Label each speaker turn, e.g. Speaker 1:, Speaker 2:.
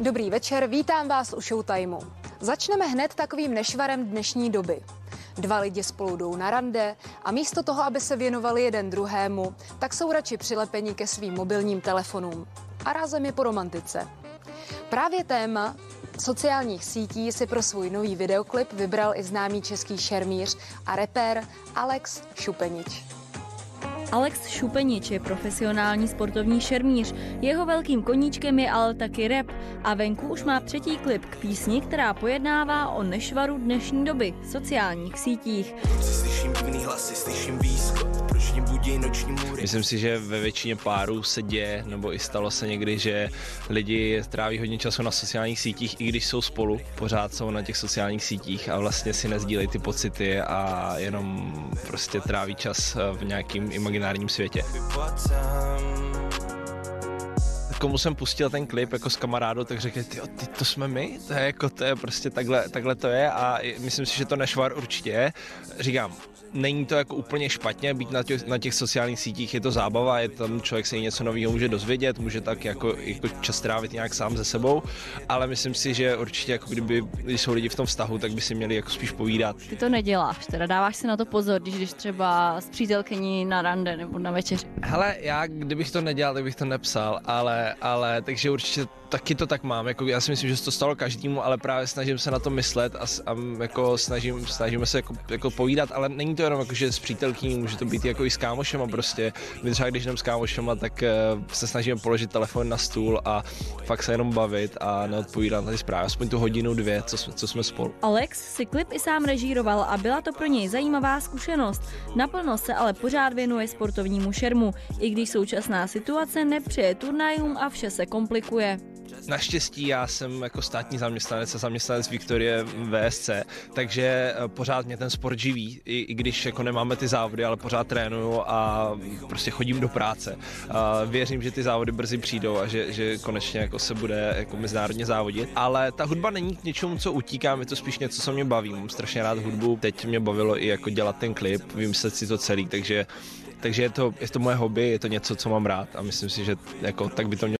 Speaker 1: Dobrý večer, vítám vás u Showtimeu. Začneme hned takovým nešvarem dnešní doby. Dva lidi spolu jdou na rande a místo toho, aby se věnovali jeden druhému, tak jsou radši přilepeni ke svým mobilním telefonům. A rázem je po romantice. Právě téma sociálních sítí si pro svůj nový videoklip vybral i známý český šermíř a repér Alex Šupenič.
Speaker 2: Alex Šupenič je profesionální sportovní šermíř. Jeho velkým koníčkem je ale taky rap a venku už má třetí klip k písni, která pojednává o nešvaru dnešní doby, sociálních sítích.
Speaker 3: Myslím si, že ve většině párů se děje, nebo i stalo se někdy, že lidi tráví hodně času na sociálních sítích, i když jsou spolu, pořád jsou na těch sociálních sítích a vlastně si nezdílejí ty pocity a jenom prostě tráví čas v nějakým imaginárním světě. Komu jsem pustil ten klip jako s kamarádou, tak řekl, ty, ty to jsme my, to je jako, to je prostě takhle, takhle to je a myslím si, že to nešvar určitě je. Říkám, není to jako úplně špatně být na těch, na těch sociálních sítích, je to zábava, je tam člověk se i něco nového může dozvědět, může tak jako, jako čas trávit nějak sám ze sebou, ale myslím si, že určitě jako kdyby, když jsou lidi v tom vztahu, tak by si měli jako spíš povídat.
Speaker 2: Ty to neděláš, teda dáváš si na to pozor, když jdeš třeba s přítelkyní na rande nebo na večeři.
Speaker 3: Hele, já kdybych to nedělal, tak bych to nepsal, ale, ale takže určitě taky to tak mám. Jako, já si myslím, že se to stalo každému, ale právě snažím se na to myslet a, a jako snažím, snažíme se jako, jako povídat, ale není to jenom jako, že s přítelkyní, může to být jako i s kámošema prostě. My třeba když jdem s kámošema, tak uh, se snažíme položit telefon na stůl a fakt se jenom bavit a neodpovídat na ty zprávy. Aspoň tu hodinu, dvě, co jsme, co jsme spolu.
Speaker 2: Alex si klip i sám režíroval a byla to pro něj zajímavá zkušenost. Naplno se ale pořád věnuje sportovnímu šermu, i když současná situace nepřeje turnajům a vše se komplikuje.
Speaker 3: Naštěstí já jsem jako státní zaměstnanec a zaměstnanec Viktorie VSC, takže eh, pořád mě ten sport živí, i, i když jako nemáme ty závody, ale pořád trénuju a prostě chodím do práce. A věřím, že ty závody brzy přijdou a že, že konečně jako se bude jako mezinárodně závodit. Ale ta hudba není k něčemu, co utíkám, je to spíš něco, co mě baví. Mám strašně rád hudbu. Teď mě bavilo i jako dělat ten klip, vymyslet si to celý, takže takže je to, je to moje hobby, je to něco, co mám rád a myslím si, že jako tak by to mělo